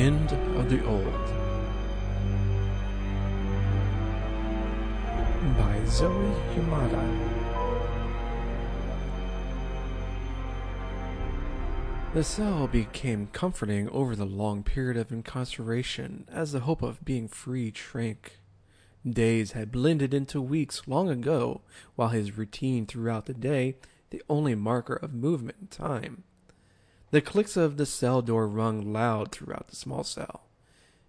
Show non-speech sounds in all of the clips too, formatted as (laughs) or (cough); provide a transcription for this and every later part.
End of the Old by Zoe Yamada. The cell became comforting over the long period of incarceration as the hope of being free shrank. Days had blended into weeks long ago, while his routine throughout the day, the only marker of movement and time. The clicks of the cell door rung loud throughout the small cell.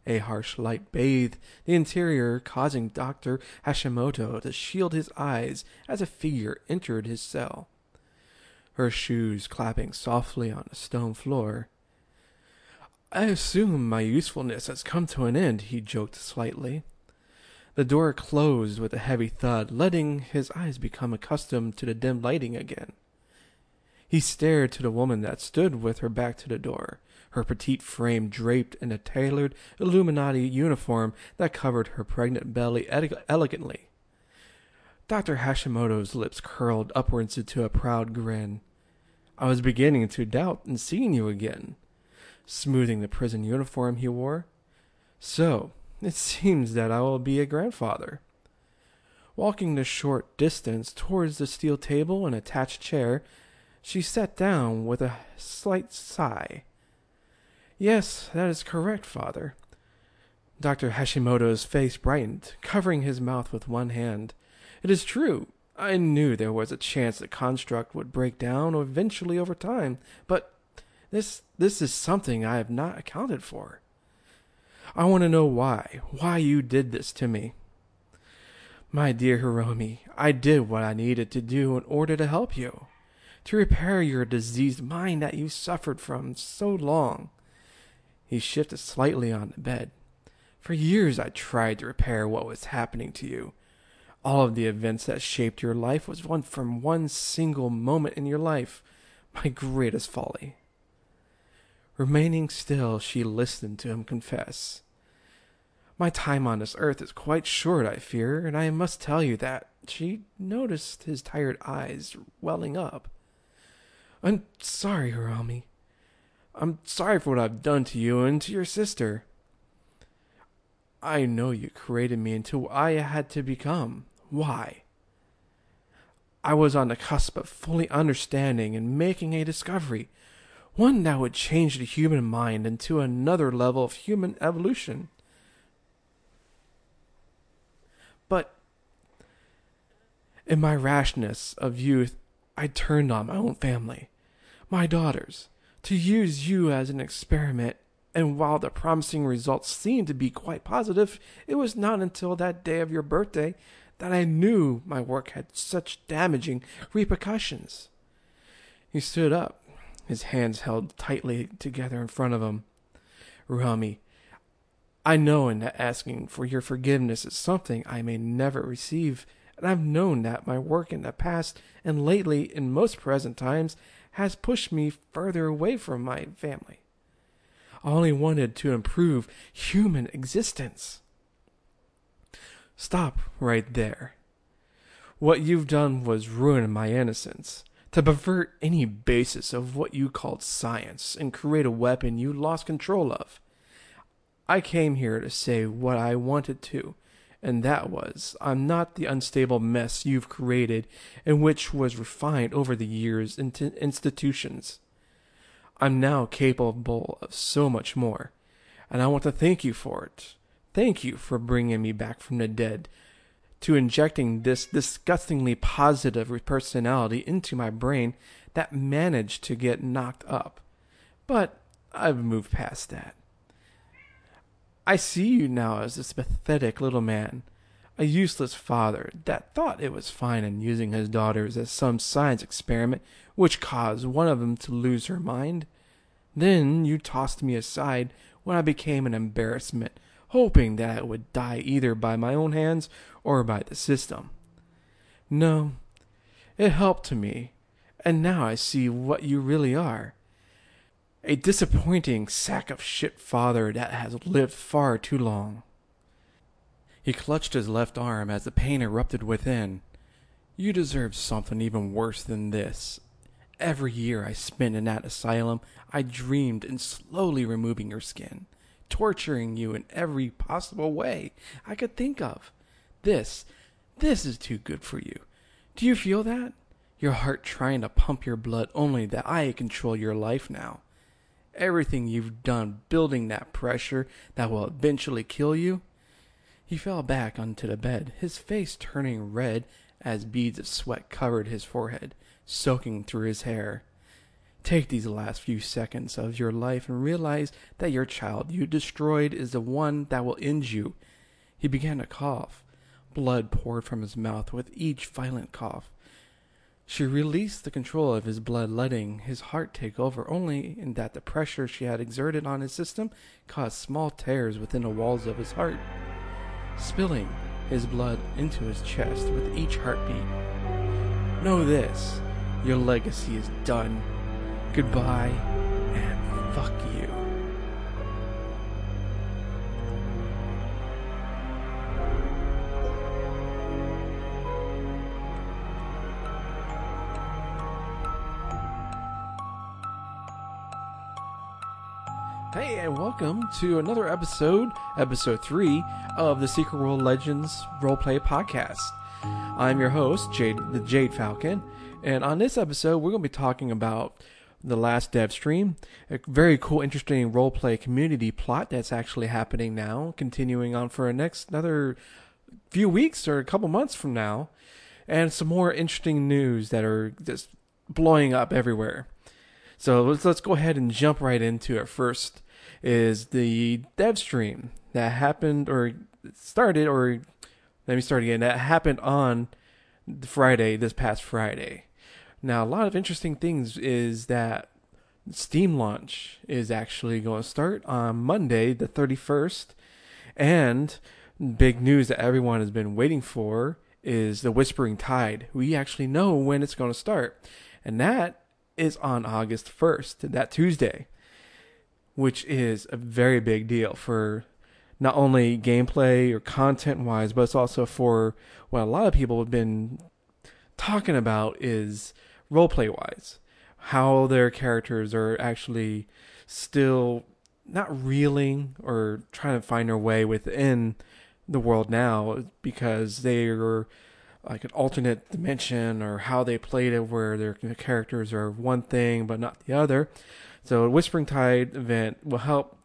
A harsh light bathed the interior, causing Dr. Hashimoto to shield his eyes as a figure entered his cell. Her shoes clapping softly on the stone floor. I assume my usefulness has come to an end, he joked slightly. The door closed with a heavy thud, letting his eyes become accustomed to the dim lighting again. He stared to the woman that stood with her back to the door, her petite frame draped in a tailored Illuminati uniform that covered her pregnant belly elegantly. Dr. Hashimoto's lips curled upwards into a proud grin. I was beginning to doubt in seeing you again, smoothing the prison uniform he wore. So, it seems that I will be a grandfather. Walking the short distance towards the steel table and attached chair, she sat down with a slight sigh. Yes, that is correct, father. Dr. Hashimoto's face brightened, covering his mouth with one hand. It is true. I knew there was a chance the construct would break down eventually over time, but this this is something I have not accounted for. I want to know why, why you did this to me. My dear Hiromi, I did what I needed to do in order to help you to repair your diseased mind that you suffered from so long. He shifted slightly on the bed. For years I tried to repair what was happening to you. All of the events that shaped your life was one from one single moment in your life, my greatest folly. Remaining still, she listened to him confess. My time on this earth is quite short, I fear, and I must tell you that. She noticed his tired eyes welling up. I'm sorry, Hiromi. I'm sorry for what I've done to you and to your sister. I know you created me into what I had to become. Why? I was on the cusp of fully understanding and making a discovery, one that would change the human mind into another level of human evolution. But in my rashness of youth, I turned on my own family my daughters, to use you as an experiment. And while the promising results seemed to be quite positive, it was not until that day of your birthday that I knew my work had such damaging repercussions. He stood up, his hands held tightly together in front of him. Rami, I know in asking for your forgiveness is something I may never receive, and I've known that my work in the past and lately in most present times has pushed me further away from my family. I only wanted to improve human existence. Stop right there. What you've done was ruin my innocence, to pervert any basis of what you called science and create a weapon you lost control of. I came here to say what I wanted to, and that was, I'm not the unstable mess you've created and which was refined over the years into institutions. I'm now capable of so much more, and I want to thank you for it. Thank you for bringing me back from the dead, to injecting this disgustingly positive personality into my brain that managed to get knocked up. But I've moved past that. I see you now as this pathetic little man, a useless father that thought it was fine in using his daughters as some science experiment which caused one of them to lose her mind. Then you tossed me aside when I became an embarrassment, hoping that I would die either by my own hands or by the system. No, it helped me, and now I see what you really are a disappointing sack of shit father that has lived far too long. He clutched his left arm as the pain erupted within. You deserve something even worse than this. Every year I spent in that asylum, I dreamed in slowly removing your skin, torturing you in every possible way I could think of. This, this is too good for you. Do you feel that? Your heart trying to pump your blood only that I control your life now. Everything you've done building that pressure that will eventually kill you. He fell back onto the bed, his face turning red as beads of sweat covered his forehead, soaking through his hair. Take these last few seconds of your life and realize that your child you destroyed is the one that will end you. He began to cough. Blood poured from his mouth with each violent cough. She released the control of his blood, letting his heart take over, only in that the pressure she had exerted on his system caused small tears within the walls of his heart spilling his blood into his chest with each heartbeat. Know this your legacy is done. Goodbye, and fuck you. And welcome to another episode, episode three of the Secret World Legends Roleplay Podcast. I'm your host, Jade, the Jade Falcon, and on this episode, we're going to be talking about the last dev stream, a very cool, interesting roleplay community plot that's actually happening now, continuing on for a next another few weeks or a couple months from now, and some more interesting news that are just blowing up everywhere. So let's let's go ahead and jump right into it. First is the dev stream that happened or started or let me start again. That happened on Friday, this past Friday. Now a lot of interesting things is that Steam launch is actually going to start on Monday, the 31st. And big news that everyone has been waiting for is the Whispering Tide. We actually know when it's going to start. And that is on August 1st, that Tuesday, which is a very big deal for not only gameplay or content wise, but it's also for what a lot of people have been talking about is roleplay wise. How their characters are actually still not reeling or trying to find their way within the world now because they are like an alternate dimension or how they played it where their characters are one thing but not the other. So a Whispering Tide event will help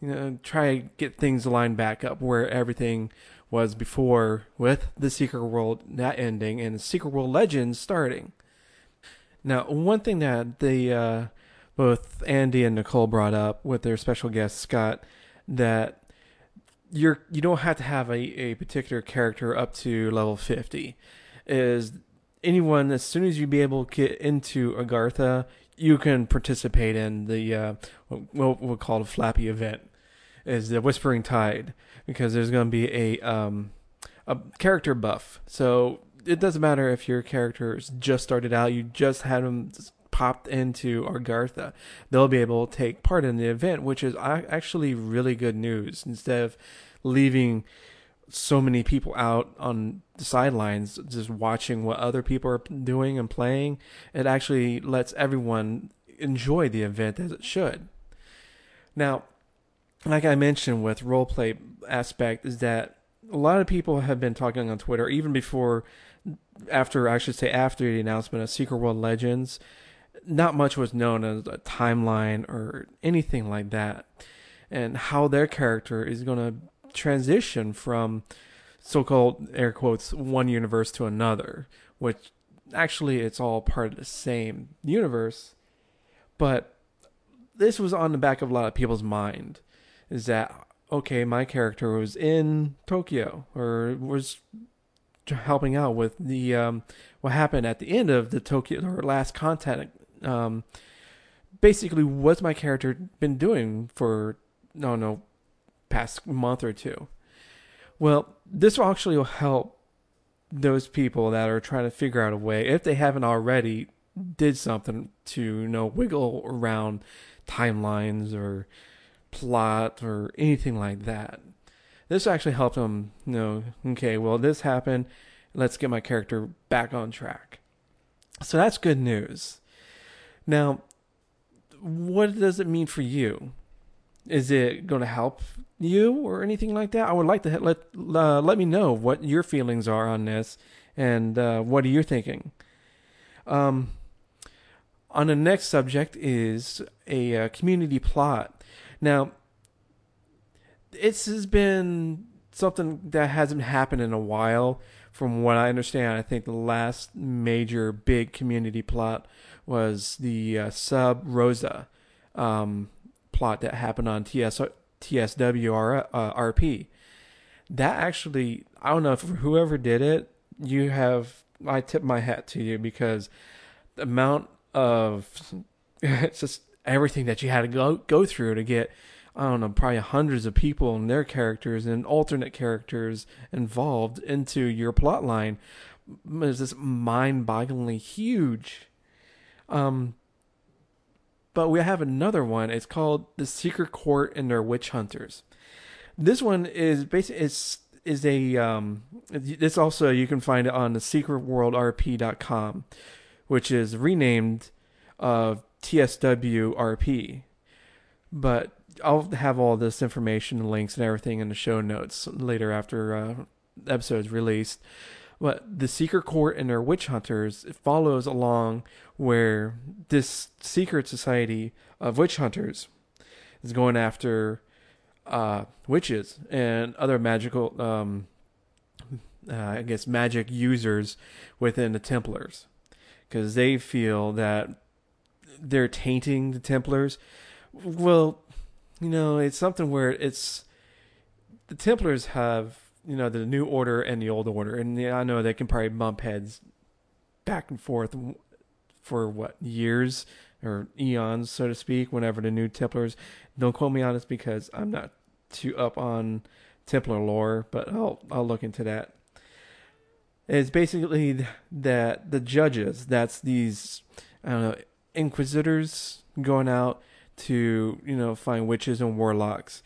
you know try get things lined back up where everything was before with the Secret World that ending and Secret World Legends starting. Now, one thing that the uh, both Andy and Nicole brought up with their special guest Scott that you're you don't have to have a, a particular character up to level 50 is anyone as soon as you be able to get into agartha you can participate in the uh, what we'll call a flappy event. Is the whispering tide. Because there's going to be a um, a character buff. So it doesn't matter if your characters just started out you just had them popped into Agartha, they'll be able to take part in the event, which is actually really good news. Instead of leaving so many people out on the sidelines just watching what other people are doing and playing, it actually lets everyone enjoy the event as it should. Now, like I mentioned with roleplay aspect is that a lot of people have been talking on Twitter even before after I should say after the announcement of Secret World Legends not much was known as a timeline or anything like that, and how their character is going to transition from so-called air quotes one universe to another, which actually it's all part of the same universe, but this was on the back of a lot of people's mind is that okay my character was in tokyo or was helping out with the um, what happened at the end of the tokyo or last contact um, basically what's my character been doing for no no past month or two. Well, this actually will help those people that are trying to figure out a way if they haven't already did something to you know wiggle around timelines or plot or anything like that. This actually helped them you know, okay, well this happened, let's get my character back on track. So that's good news. Now, what does it mean for you? is it going to help you or anything like that? I would like to let uh, let me know what your feelings are on this and uh, what are you thinking. Um, on the next subject is a uh, community plot. Now, this has been something that hasn't happened in a while. From what I understand, I think the last major big community plot was the uh, Sub Rosa um, plot that happened on TS, TSW uh. That actually, I don't know if whoever did it, you have, I tip my hat to you because the amount of, it's (laughs) just everything that you had to go, go through to get, I don't know, probably hundreds of people and their characters and alternate characters involved into your plot line is this mind-bogglingly huge. Um, but we have another one. It's called The Secret Court and Their Witch Hunters. This one is basically is is a um this also you can find it on the secretworldrp.com, which is renamed uh TSW RP. But I'll have all this information and links and everything in the show notes later after uh, episodes released. But the secret court and their witch hunters it follows along where this secret society of witch hunters is going after uh, witches and other magical, um, uh, I guess, magic users within the Templars, because they feel that they're tainting the Templars. Well, you know, it's something where it's the Templars have you know the new order and the old order, and I know they can probably bump heads back and forth for what years or eons, so to speak. Whenever the new Templars, don't quote me on this because I'm not too up on Templar lore, but I'll I'll look into that. It's basically that the judges, that's these I don't know inquisitors going out to you know find witches and warlocks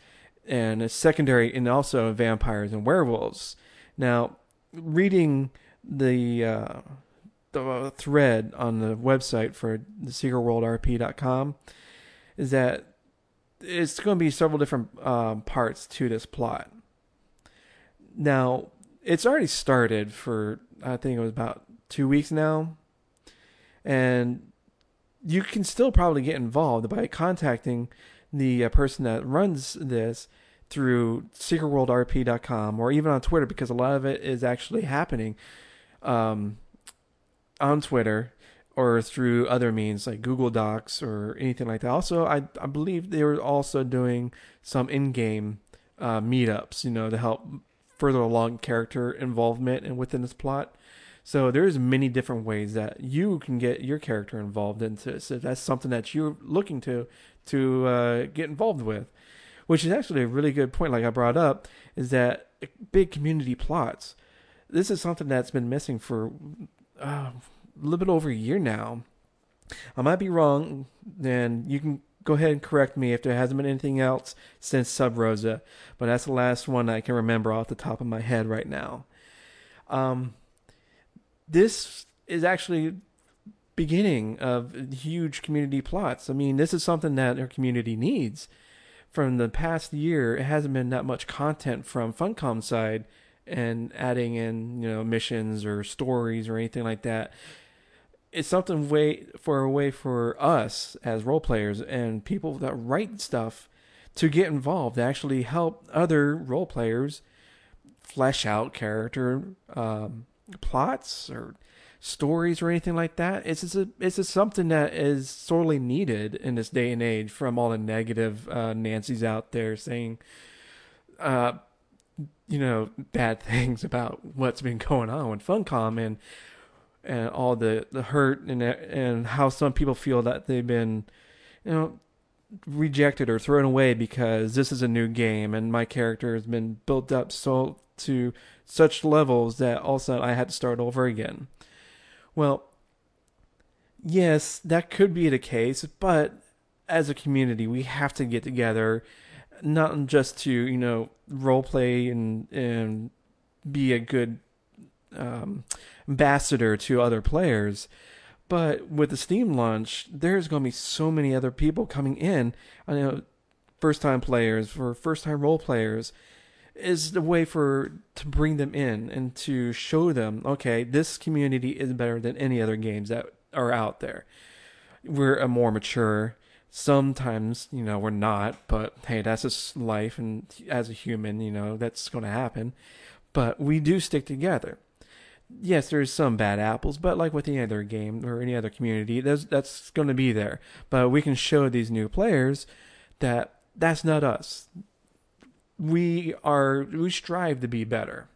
and a secondary and also vampires and werewolves. Now, reading the uh, the thread on the website for the secretworldrp.com is that it's going to be several different um, parts to this plot. Now, it's already started for I think it was about two weeks now, and you can still probably get involved by contacting the uh, person that runs this through secretworldrp.com or even on Twitter because a lot of it is actually happening um, on Twitter or through other means like Google Docs or anything like that. Also, I, I believe they were also doing some in-game uh, meetups, you know, to help further along character involvement and within this plot. So there's many different ways that you can get your character involved into. So that's something that you're looking to to uh, get involved with, which is actually a really good point. Like I brought up, is that big community plots. This is something that's been missing for uh, a little bit over a year now. I might be wrong, and you can go ahead and correct me if there hasn't been anything else since Sub Rosa, but that's the last one I can remember off the top of my head right now. Um, this is actually beginning of huge community plots. I mean, this is something that our community needs. From the past year, it hasn't been that much content from Funcom side and adding in, you know, missions or stories or anything like that. It's something way for a way for us as role players and people that write stuff to get involved, to actually help other role players flesh out character um, plots or stories or anything like that. It's just a, it's just something that is sorely needed in this day and age from all the negative uh, Nancy's out there saying, uh, you know, bad (laughs) things about what's been going on with Funcom and and all the the hurt and and how some people feel that they've been, you know. Rejected or thrown away because this is a new game and my character has been built up so to such levels that also I had to start over again. Well, yes, that could be the case, but as a community, we have to get together, not just to you know role play and and be a good um, ambassador to other players. But with the Steam launch, there's going to be so many other people coming in. I know first time players, for first time role players, is the way for to bring them in and to show them, okay, this community is better than any other games that are out there. We're a more mature. Sometimes, you know, we're not, but hey, that's just life, and as a human, you know, that's going to happen. But we do stick together. Yes, there's some bad apples, but like with any other game or any other community, that's that's going to be there. But we can show these new players that that's not us. We are we strive to be better.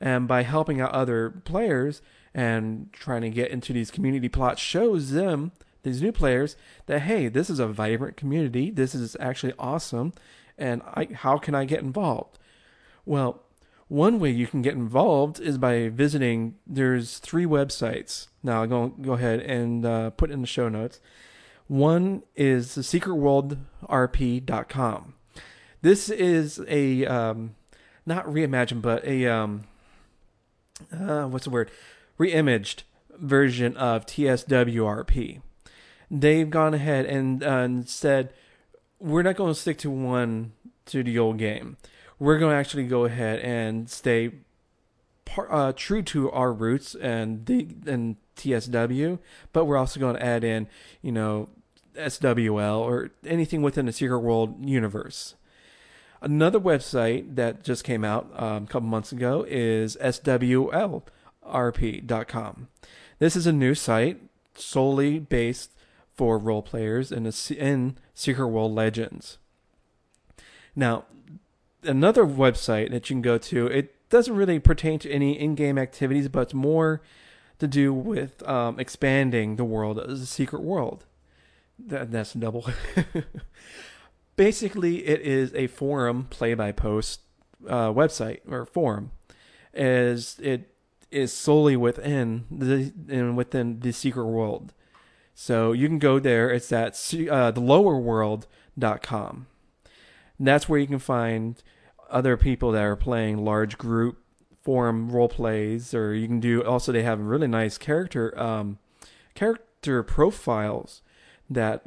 And by helping out other players and trying to get into these community plots shows them these new players that hey, this is a vibrant community. This is actually awesome and I, how can I get involved? Well, one way you can get involved is by visiting. There's three websites. Now, I'll go go ahead and uh, put in the show notes. One is the secretworldrp.com. This is a um, not reimagined, but a um, uh, what's the word? Reimaged version of TSWRP. They've gone ahead and, uh, and said we're not going to stick to one to the old game. We're going to actually go ahead and stay par, uh, true to our roots and the and TSW, but we're also going to add in, you know, SWL or anything within the Secret World universe. Another website that just came out um, a couple months ago is SWLRP.com. This is a new site solely based for role players in, a, in Secret World Legends. Now, another website that you can go to, it doesn't really pertain to any in game activities, but it's more to do with um, expanding the world as a secret world. That, that's double. (laughs) Basically, it is a forum play by post uh, website or forum, as it is solely within the and within the secret world. So you can go there. It's at uh, thelowerworld.com. That's where you can find other people that are playing large group forum role plays, or you can do. Also, they have really nice character um, character profiles that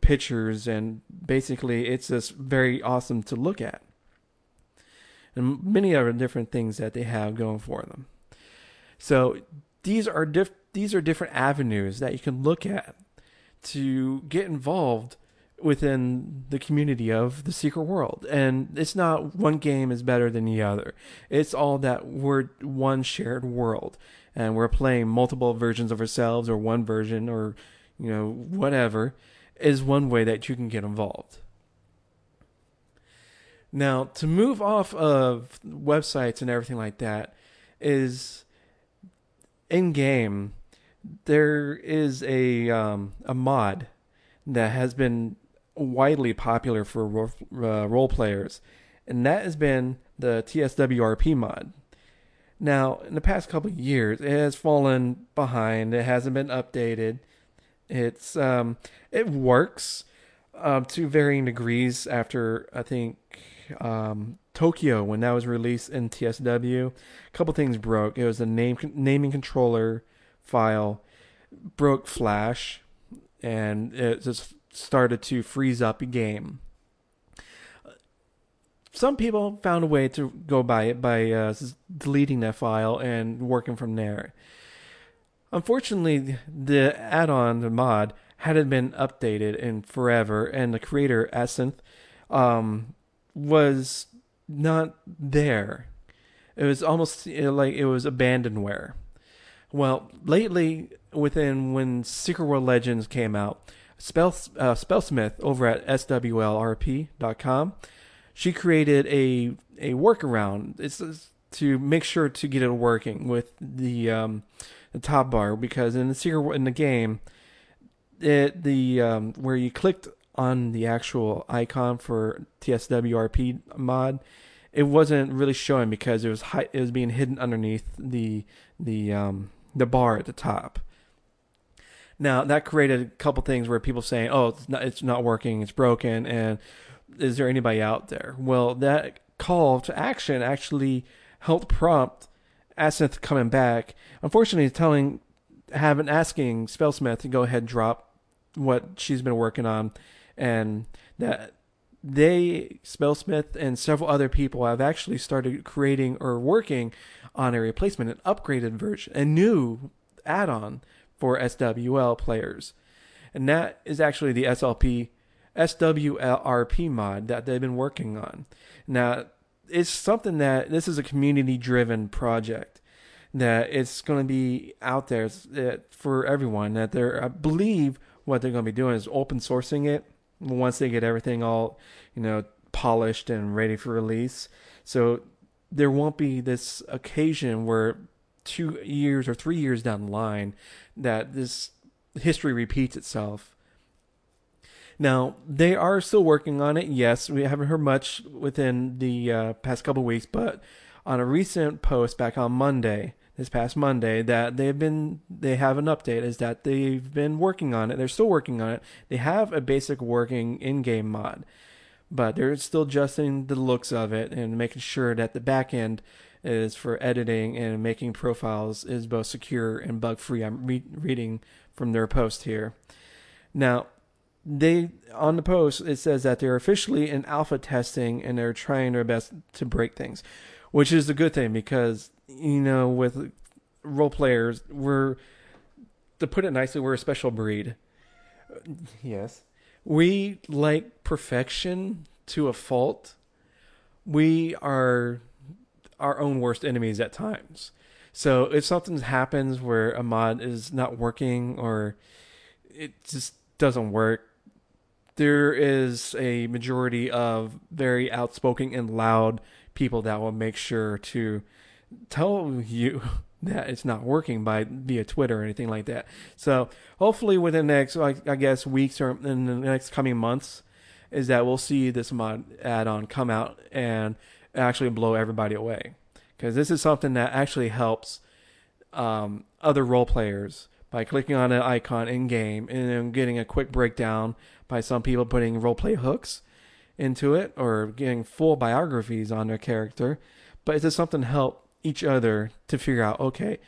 pictures and basically it's just very awesome to look at. And many other different things that they have going for them. So these are diff- these are different avenues that you can look at to get involved within the community of the secret world. And it's not one game is better than the other. It's all that we're one shared world. And we're playing multiple versions of ourselves or one version or you know whatever is one way that you can get involved. Now, to move off of websites and everything like that, is in game there is a um, a mod that has been widely popular for role, uh, role players, and that has been the TSWRP mod. Now, in the past couple years, it has fallen behind. It hasn't been updated. It's um, it works um, to varying degrees. After I think um, Tokyo, when that was released in TSW, a couple things broke. It was the name naming controller file broke Flash, and it just started to freeze up a game. Some people found a way to go by it by uh, deleting that file and working from there. Unfortunately, the add-on, the mod, hadn't been updated in forever, and the creator Asenth um, was not there. It was almost like it was abandonware. Well, lately, within when Secret World Legends came out, Spell, uh, Spellsmith over at swlrp.com, she created a a workaround. It's, it's to make sure to get it working with the um, the top bar because in the secret in the game, it the um, where you clicked on the actual icon for TSWRP mod, it wasn't really showing because it was high, it was being hidden underneath the the um, the bar at the top. Now that created a couple things where people saying, "Oh, it's not, it's not working, it's broken," and is there anybody out there? Well, that call to action actually helped prompt Asenth coming back. Unfortunately, telling having asking Spellsmith to go ahead and drop what she's been working on, and that they, Spellsmith, and several other people have actually started creating or working on a replacement, an upgraded version, a new add on for SWL players. And that is actually the SLP SWLRP mod that they've been working on. Now, it's something that this is a community driven project that it's going to be out there for everyone that they're I believe what they're going to be doing is open sourcing it once they get everything all, you know, polished and ready for release. So there won't be this occasion where two years or three years down the line that this history repeats itself. Now, they are still working on it. Yes, we haven't heard much within the uh, past couple weeks, but on a recent post back on Monday, this past Monday that they've been they have an update is that they've been working on it. They're still working on it. They have a basic working in-game mod, but they're still adjusting the looks of it and making sure that the back end is for editing and making profiles is both secure and bug free. I'm re- reading from their post here. Now, they on the post it says that they're officially in alpha testing and they're trying their best to break things, which is a good thing because you know, with role players, we're to put it nicely, we're a special breed. Yes. We like perfection to a fault. We are our own worst enemies at times. So if something happens where a mod is not working or it just doesn't work, there is a majority of very outspoken and loud people that will make sure to tell you (laughs) that it's not working by via Twitter or anything like that. So hopefully within the next, like, I guess, weeks or in the next coming months, is that we'll see this mod add-on come out and actually blow everybody away. Because this is something that actually helps um, other role players by clicking on an icon in game and then getting a quick breakdown by some people putting role play hooks into it or getting full biographies on their character. But it's just something to help each other to figure out okay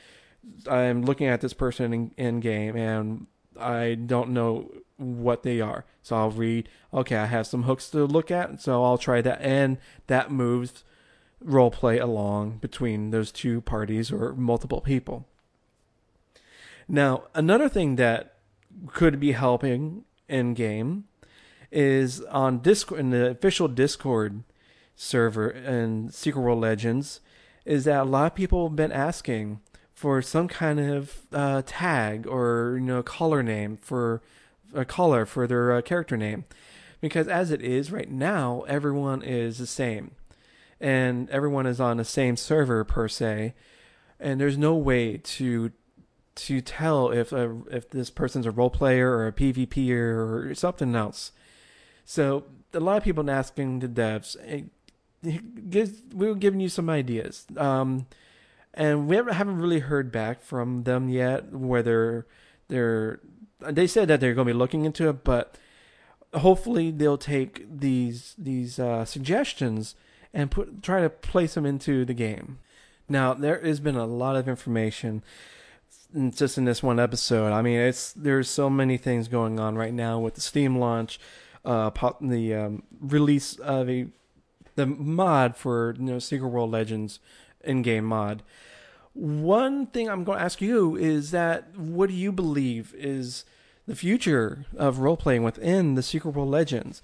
i'm looking at this person in, in game and i don't know what they are. So i'll read okay i have some hooks to look at so i'll try that. And that moves role play along between those two parties or multiple people. Now another thing that could be helping in game is on discord in the official discord server in secret world legends is that a lot of people have been asking for some kind of uh, tag or you know color name for a color for their uh, character name, because as it is right now, everyone is the same, and everyone is on the same server per se, and there's no way to to tell if a, if this person's a role player or a PvP or something else. So a lot of people asking the devs, we were giving you some ideas. Um, and we haven't really heard back from them yet whether they're they said that they're going to be looking into it but hopefully they'll take these these uh, suggestions and put try to place them into the game now there has been a lot of information just in this one episode i mean it's there's so many things going on right now with the steam launch uh, the um, release of a the mod for you know Secret World Legends in-game mod. One thing I'm going to ask you is that what do you believe is the future of role playing within the Secret World Legends?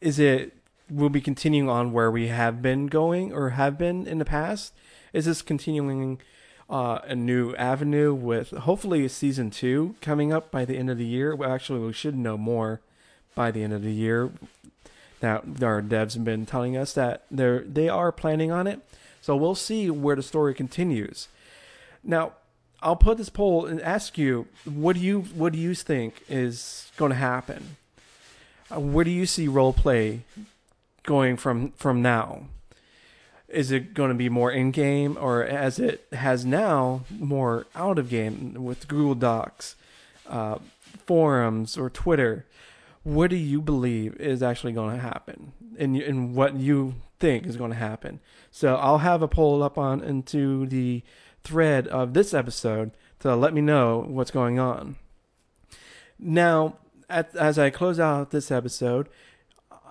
Is it will be continuing on where we have been going or have been in the past? Is this continuing uh, a new avenue with hopefully a season two coming up by the end of the year? Well, actually, we should know more by the end of the year that our devs have been telling us that they're they are planning on it. So we'll see where the story continues. Now, I'll put this poll and ask you, what do you what do you think is going to happen? Uh, where do you see role play going from from now? Is it going to be more in game, or as it has now, more out of game with Google Docs, uh, forums, or Twitter? What do you believe is actually going to happen and, and what you think is going to happen. So I'll have a poll up on into the thread of this episode to let me know what's going on. Now, at, as I close out this episode,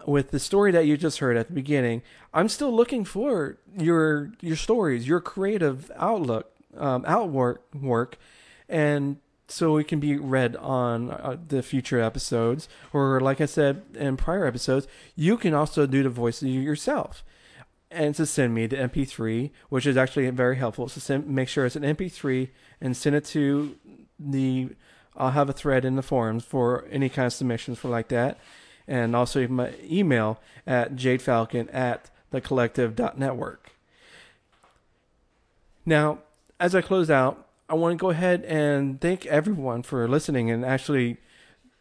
with the story that you just heard at the beginning, I'm still looking for your your stories, your creative outlook, um, outwork work, and so it can be read on uh, the future episodes. Or, like I said in prior episodes, you can also do the voice yourself. And to send me the MP3, which is actually very helpful. So send, make sure it's an MP3 and send it to the. I'll have a thread in the forums for any kind of submissions for like that and also my email at jadefalcon at thecollective.network. Now, as I close out, I want to go ahead and thank everyone for listening and actually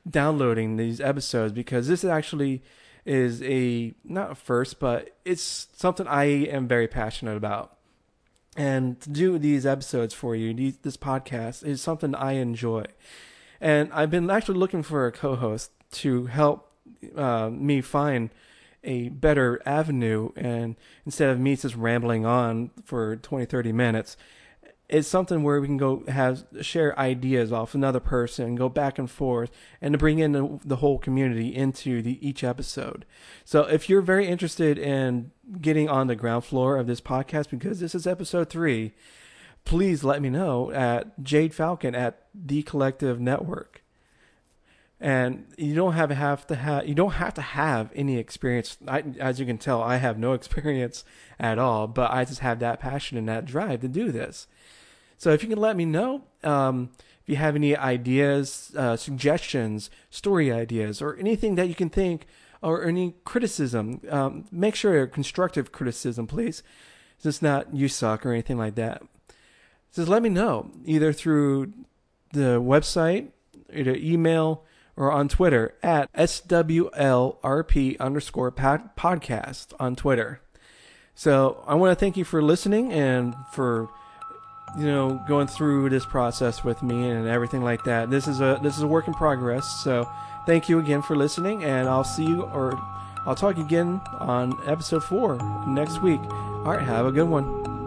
downloading these episodes because this actually is a not a first, but it's something I am very passionate about. And to do these episodes for you, these, this podcast is something I enjoy. And I've been actually looking for a co-host to help uh, me find a better avenue and instead of me just rambling on for 20 30 minutes it's something where we can go have share ideas off another person go back and forth and to bring in the, the whole community into the each episode. So if you're very interested in getting on the ground floor of this podcast because this is episode three please let me know at jade falcon at the collective network. And you don't have have to have you don't have to have any experience. I, as you can tell i have no (laughs) experience at all but i just have that passion and that drive to do this so if you can let me know um, if you have any ideas uh, suggestions story ideas or anything that you can think or any criticism um, make sure it's constructive criticism please it's not you suck or anything like that just let me know either through the website either email or on Twitter at SWLRP underscore podcast on Twitter. So I want to thank you for listening and for you know going through this process with me and everything like that. This is a this is a work in progress. So thank you again for listening, and I'll see you or I'll talk again on episode four next week. All right, have a good one.